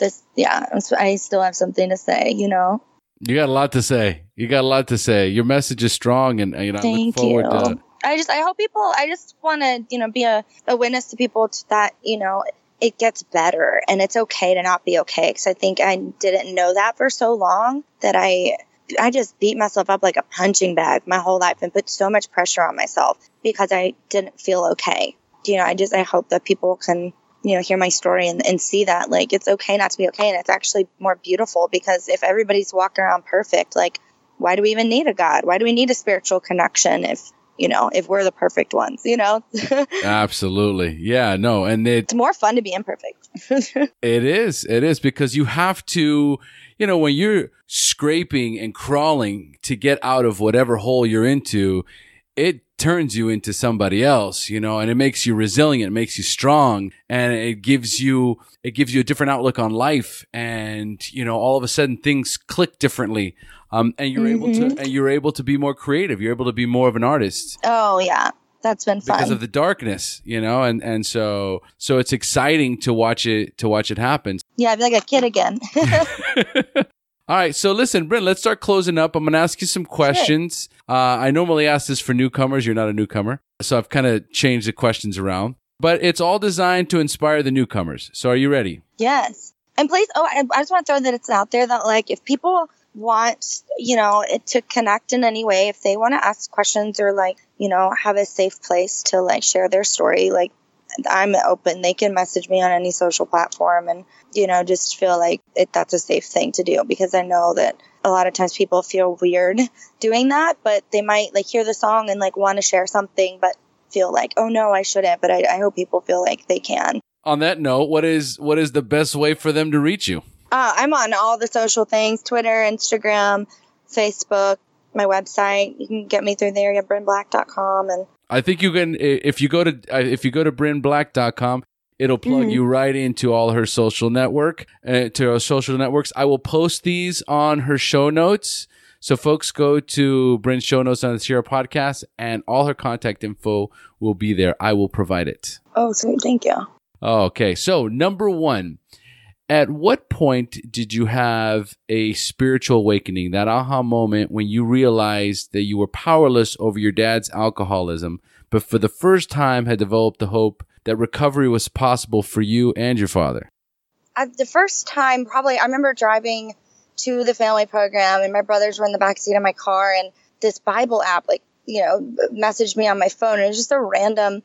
this, yeah, I'm, I still have something to say. You know, You got a lot to say. You got a lot to say. Your message is strong, and you know I look thank forward you. to. I just I hope people. I just want to you know be a, a witness to people to that you know it gets better and it's okay to not be okay because I think I didn't know that for so long that I I just beat myself up like a punching bag my whole life and put so much pressure on myself because I didn't feel okay. You know, I just I hope that people can you know hear my story and, and see that like it's okay not to be okay and it's actually more beautiful because if everybody's walking around perfect like why do we even need a god why do we need a spiritual connection if you know if we're the perfect ones you know Absolutely, yeah, no, and it more fun to be imperfect It is. It is because you have to, you know, when you're scraping and crawling to get out of whatever hole you're into, it turns you into somebody else, you know, and it makes you resilient, it makes you strong, and it gives you it gives you a different outlook on life and, you know, all of a sudden things click differently. Um, and you're able to and you're able to be more creative. You're able to be more of an artist oh yeah that's been fun because of the darkness, you know, and and so so it's exciting to watch it to watch it happen. yeah i feel like a kid again All right, so listen, Brinn, let's start closing up. I'm going to ask you some questions. Uh, I normally ask this for newcomers. You're not a newcomer. So I've kind of changed the questions around, but it's all designed to inspire the newcomers. So are you ready? yes and please oh I, I just want to throw that it's out there that like if people want you know it to connect in any way if they want to ask questions or like you know have a safe place to like share their story like i'm open they can message me on any social platform and you know just feel like it, that's a safe thing to do because i know that a lot of times people feel weird doing that but they might like hear the song and like want to share something but feel like oh no i shouldn't but I, I hope people feel like they can On that note, what is what is the best way for them to reach you? Uh, I'm on all the social things Twitter, Instagram, Facebook, my website. You can get me through there at brinnblack.com. And I think you can if you go to uh, if you go to brinnblack.com, it'll plug you right into all her social network uh, to her social networks. I will post these on her show notes. So folks go to Brinn's show notes on the SHAIR podcast and all her contact info will be there. I will provide it. oh, sweet. Thank you. Okay. So number one, at what point did you have a spiritual awakening, that aha moment when you realized that you were powerless over your dad's alcoholism, but for the first time had developed the hope that recovery was possible for you and your father? I, the first time, probably, I remember driving to the family program, and my brothers were in the back seat of my car, and this Bible app, like, you know, messaged me on my phone. And it was just a random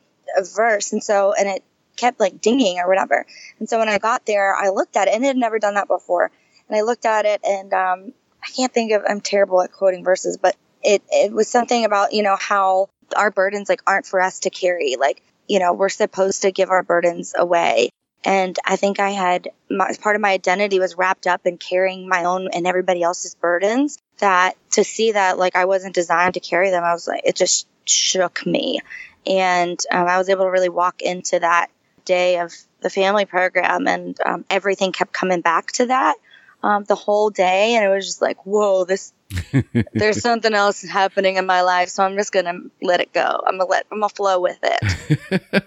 verse. And so, and it kept like dinging or whatever. And so when I got there, I looked at it and it had never done that before. and I looked at it, and um, I can't think of. I'm terrible at quoting verses, but it it was something about you know how our burdens like aren't for us to carry. Like you know we're supposed to give our burdens away. And I think I had my, part of my identity was wrapped up in carrying my own and everybody else's burdens. That to see that like I wasn't designed to carry them, I was like it just shook me, and um, I was able to really walk into that day of the family program, and um, everything kept coming back to that um, the whole day, and it was just like, whoa, this there's something else happening in my life, so I'm just gonna let it go. I'm gonna let I'm gonna flow with it.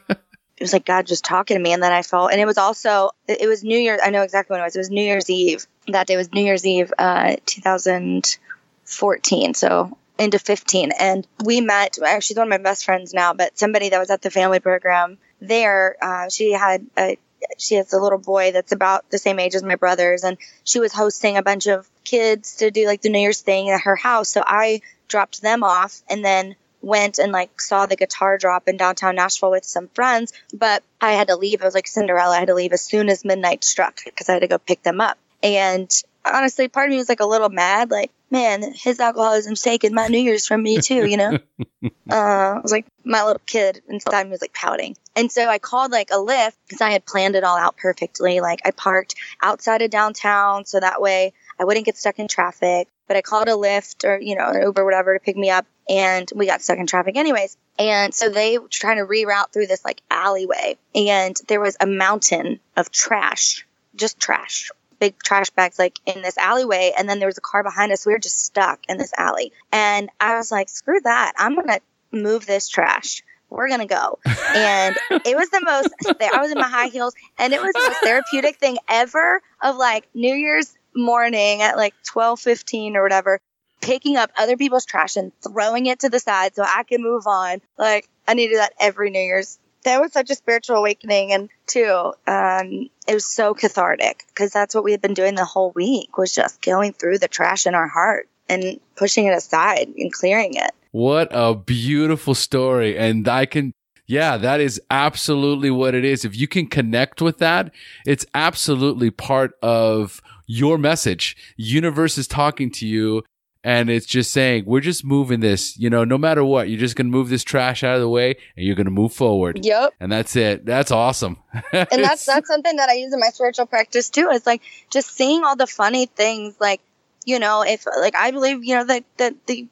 it was like God just talking to me, and then I felt, and it was also it was New Year's. I know exactly when it was. It was New Year's Eve. That day was New Year's Eve, uh, 2014. So into 15, and we met. Actually, one of my best friends now, but somebody that was at the family program there. Uh, she had a she has a little boy that's about the same age as my brothers and she was hosting a bunch of kids to do like the new year's thing at her house. So i dropped them off and then went and like saw the guitar drop in downtown nashville with some friends. But i had to leave. It was like cinderella. I had to leave as soon as midnight struck because i had to go pick them up. And honestly part of me was like a little mad like man his alcoholism's taking my new year's from me too you know uh, I was like my little kid inside me was like pouting. And so I called like a Lyft because I had planned it all out perfectly. Like I parked outside of downtown so that way I wouldn't get stuck in traffic. But I called a Lyft or, you know, an Uber, whatever to pick me up. And we got stuck in traffic anyways. And so they were trying to reroute through this like alleyway. And there was a mountain of trash, just trash, big trash bags like in this alleyway. And then there was a car behind us. We were just stuck in this alley. And I was like, screw that. I'm going to move this trash. We're gonna go. And it was the most I was in my high heels and it was the most therapeutic thing ever of like New Year's morning at like twelve fifteen or whatever, picking up other people's trash and throwing it to the side so I can move on. Like I needed that every New Year's. That was such a spiritual awakening and too, um, it was so cathartic because that's what we had been doing the whole week was just going through the trash in our heart and pushing it aside and clearing it. What a beautiful story. And I can, yeah, that is absolutely what it is. If you can connect with that, it's absolutely part of your message. Universe is talking to you and it's just saying, we're just moving this, you know, no matter what, you're just going to move this trash out of the way and you're going to move forward. Yep. And that's it. That's awesome. and that's that's something that I use in my spiritual practice too. Is like just seeing all the funny things, like you know, if like I believe, you know, that that the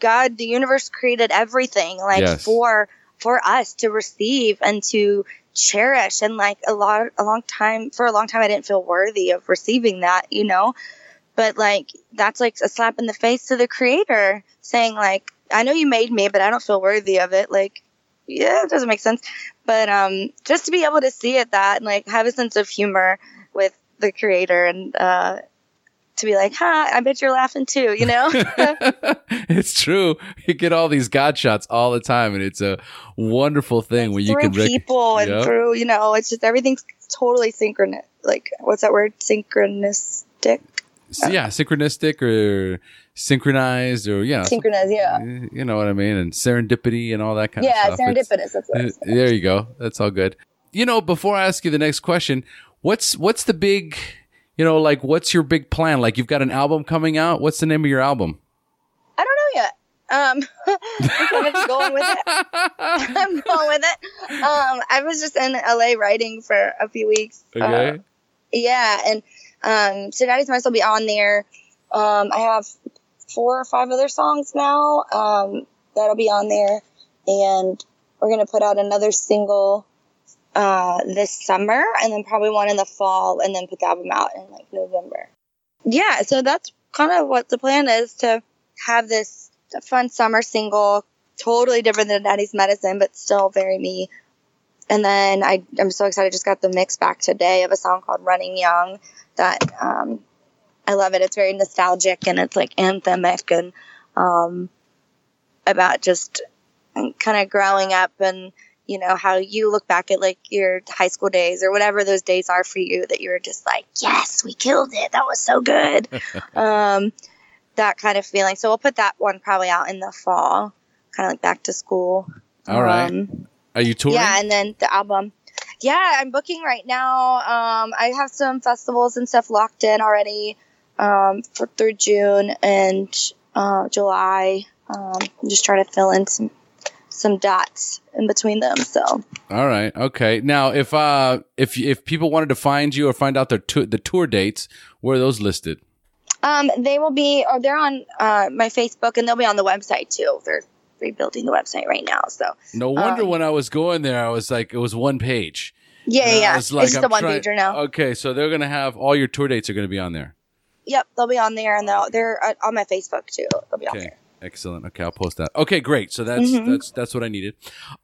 God, the universe created everything like Yes. for for us to receive and to cherish. And like a lot, a long time for a long time, I didn't feel worthy of receiving that, you know. But like that's like a slap in the face to the Creator, saying like, I know you made me, but I don't feel worthy of it. Like, yeah, it doesn't make sense. But um, just to be able to see it that and like have a sense of humor with the Creator and uh, to be like, huh, I bet you're laughing too, you know. it's true. You get all these God shots all the time, and it's a wonderful thing when you can rec- people and Yep. through you know it's just everything's totally synchronous like what's that word synchronistic yeah, synchronistic or synchronized or yeah, synchronized, yeah you know what I mean, and serendipity and all that kind yeah of stuff. It's- serendipitous that's what I Uh. There you go. That's all good. You know, before I ask you the next question, what's what's the big, you know, like what's your big plan? Like you've got an album coming out. What's the name of your album? i don't know yet um i'm kind of going with it i'm going with it um i was just in la writing for a few weeks Uh, Okay. yeah and um so daddy's must will be on there. Um i have four or five other songs now um that'll be on there. And we're gonna put out another single uh this summer and then probably one in the fall and then put the album out in like november. Yeah so that's kind of what the plan is to have this fun summer single totally different than daddy's medicine but still very me and then I, I'm so excited. I just got the mix back today of a song called Running Young that um, I love it. It's very nostalgic and it's like anthemic and um, about just kind of growing up and, you know, how you look back at like your high school days or whatever those days are for you that you were just like, yes, we killed it. That was so good. um, that kind of feeling. So we'll put that one probably out in the fall, kind of like back to school. All right. Um, Are you touring? yeah, and then the album. Yeah, I'm booking right now. Um, I have some festivals and stuff locked in already. um, for, through June and uh, July. Um, I'm just trying to fill in some some dots in between them. So All right. Okay. Now, if uh, if if people wanted to find you or find out their tou- the tour dates, where are those listed? um, they will be, or they're on uh, my Facebook, and they'll be on the website too. They're rebuilding the website right now. So No wonder Um, when I was going there, I was like, it was one page. yeah, And yeah, it's like, just I'm the one trying- pager now. Okay, so they're gonna have all your tour dates are gonna be on there. Yep, they'll be on there, and they'll, they're uh, on my Facebook too. They'll be on Okay. there. Excellent. Okay, I'll post that. Okay, great. So that's Mhm. that's that's what I needed.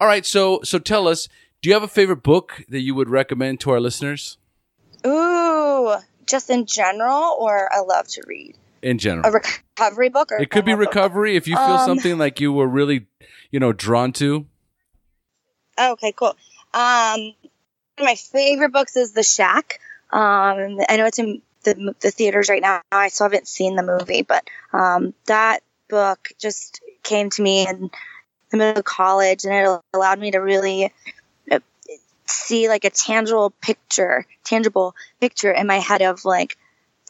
All right. So so tell us, do you have a favorite book that you would recommend to our listeners Ooh, just in general, or I love to read in general. a recovery book. Or It could be normal book? recovery if you feel Um, something like you were really, you know, drawn to. Oh, okay, cool. Um, one of my favorite books is The Shack. Um, I know it's in the the theaters right now. I still haven't seen the movie, but um, that book just came to me in the middle of college, and it allowed me to really uh, see like a tangible picture, tangible picture in my head of like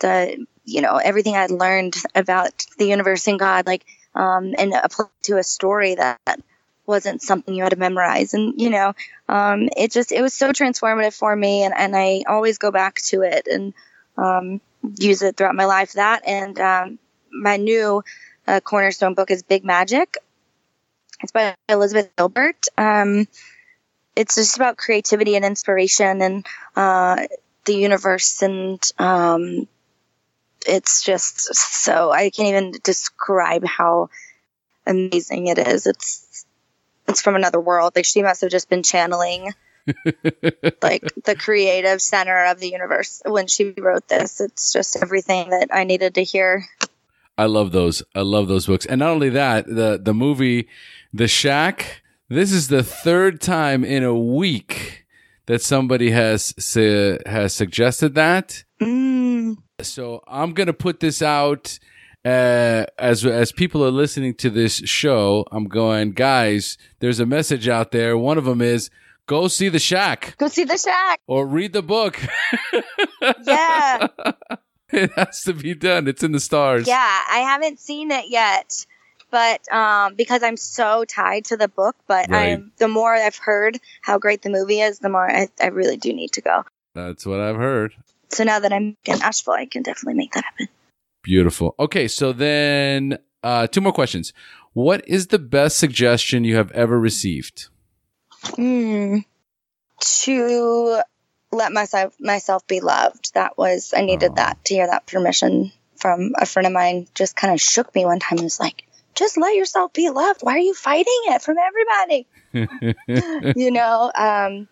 the you know everything I'd learned about the universe and God, like um, and apply to a story that wasn't something you had to memorize. And you know um, it just it was so transformative for me and, and i always go back to it and um, use it throughout my life. That and um, my new uh, cornerstone book is big magic. It's by elizabeth gilbert. Um, it's just about creativity and inspiration and uh, the universe and um, it's just so i can't even describe how amazing it is it's it's from another world. Like she must have just been channeling like the creative center of the universe when she wrote this. It's just everything that I needed to hear. I love those. I love those books. And not only that, the the movie The Shack. This is the third time in a week that somebody has su- has suggested that. Mm, So I'm gonna put this out uh, as as people are listening to this show. I'm going, guys. There's a message out there. One of them is go see The Shack go see the shack. or read the book. Yeah. it has to be done. It's in the stars. Yeah. I haven't seen it yet. But um, because I'm so tied to the book, but Right. I'm the more I've heard how great the movie is, the more I, I really do need to go. That's what I've heard. So now that I'm in Nashville, I can definitely make that happen. Beautiful. Okay, so then uh, two more questions. What is the best suggestion you have ever received? Hmm. To let myself myself be loved. That was I needed Aw. that to hear that permission from a friend of mine. Just kind of shook me one time. and was like, just let yourself be loved. Why are you fighting it from everybody? you know, um,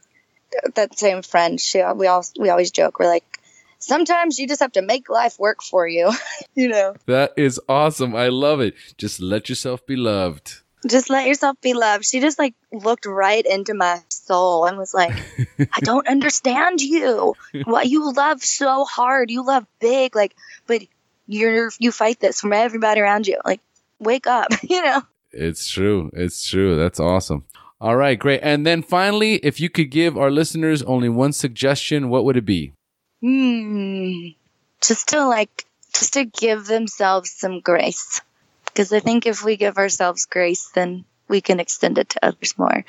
that same friend. She we all we always joke. We're like, sometimes you just have to make life work for you. you know, that is awesome. I love it. Just let yourself be loved. just let yourself be loved. She just like looked right into my soul and was like, I don't understand you. What you love so hard, you love big, like, but you're you fight this from everybody around you. Like, wake up, you know. It's true. It's true. That's awesome. All right, great. And then finally, if you could give our listeners only one suggestion, what would it be? Hmm. Just to like, just to give themselves some grace, because I think if we give ourselves grace, then we can extend it to others more.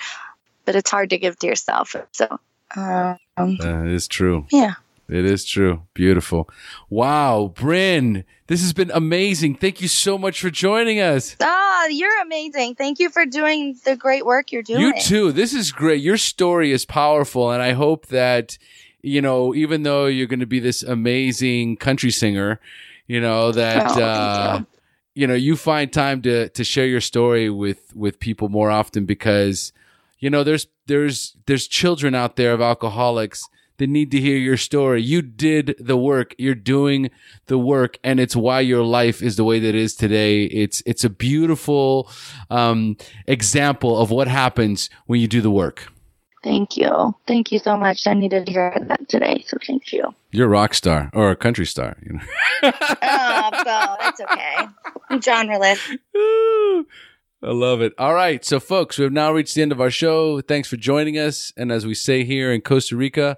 But it's hard to give to yourself. So, um, it is true. yeah. It is true. Beautiful. Wow, Brinn, this has been amazing. Thank you so much for joining us. Ah, you're amazing. Thank you for doing the great work you're doing. You too. This is great. Your story is powerful, and I hope that you know, even though you're going to be this amazing country singer, you know that Oh, uh, you. you know you find time to to share your story with with people more often because you know there's there's there's children out there of alcoholics that need to hear your story. You did the work. You're doing the work, and it's why your life is the way that it is today. It's it's a beautiful um, example of what happens when you do the work. Thank you. Thank you so much. I needed to hear that today, so thank you. You're a rock star or a country star. You know. oh, Bo, that's okay. I'm genreless. I love it. All right. So, folks, we have now reached the end of our show. Thanks for joining us. And as we say here in Costa Rica,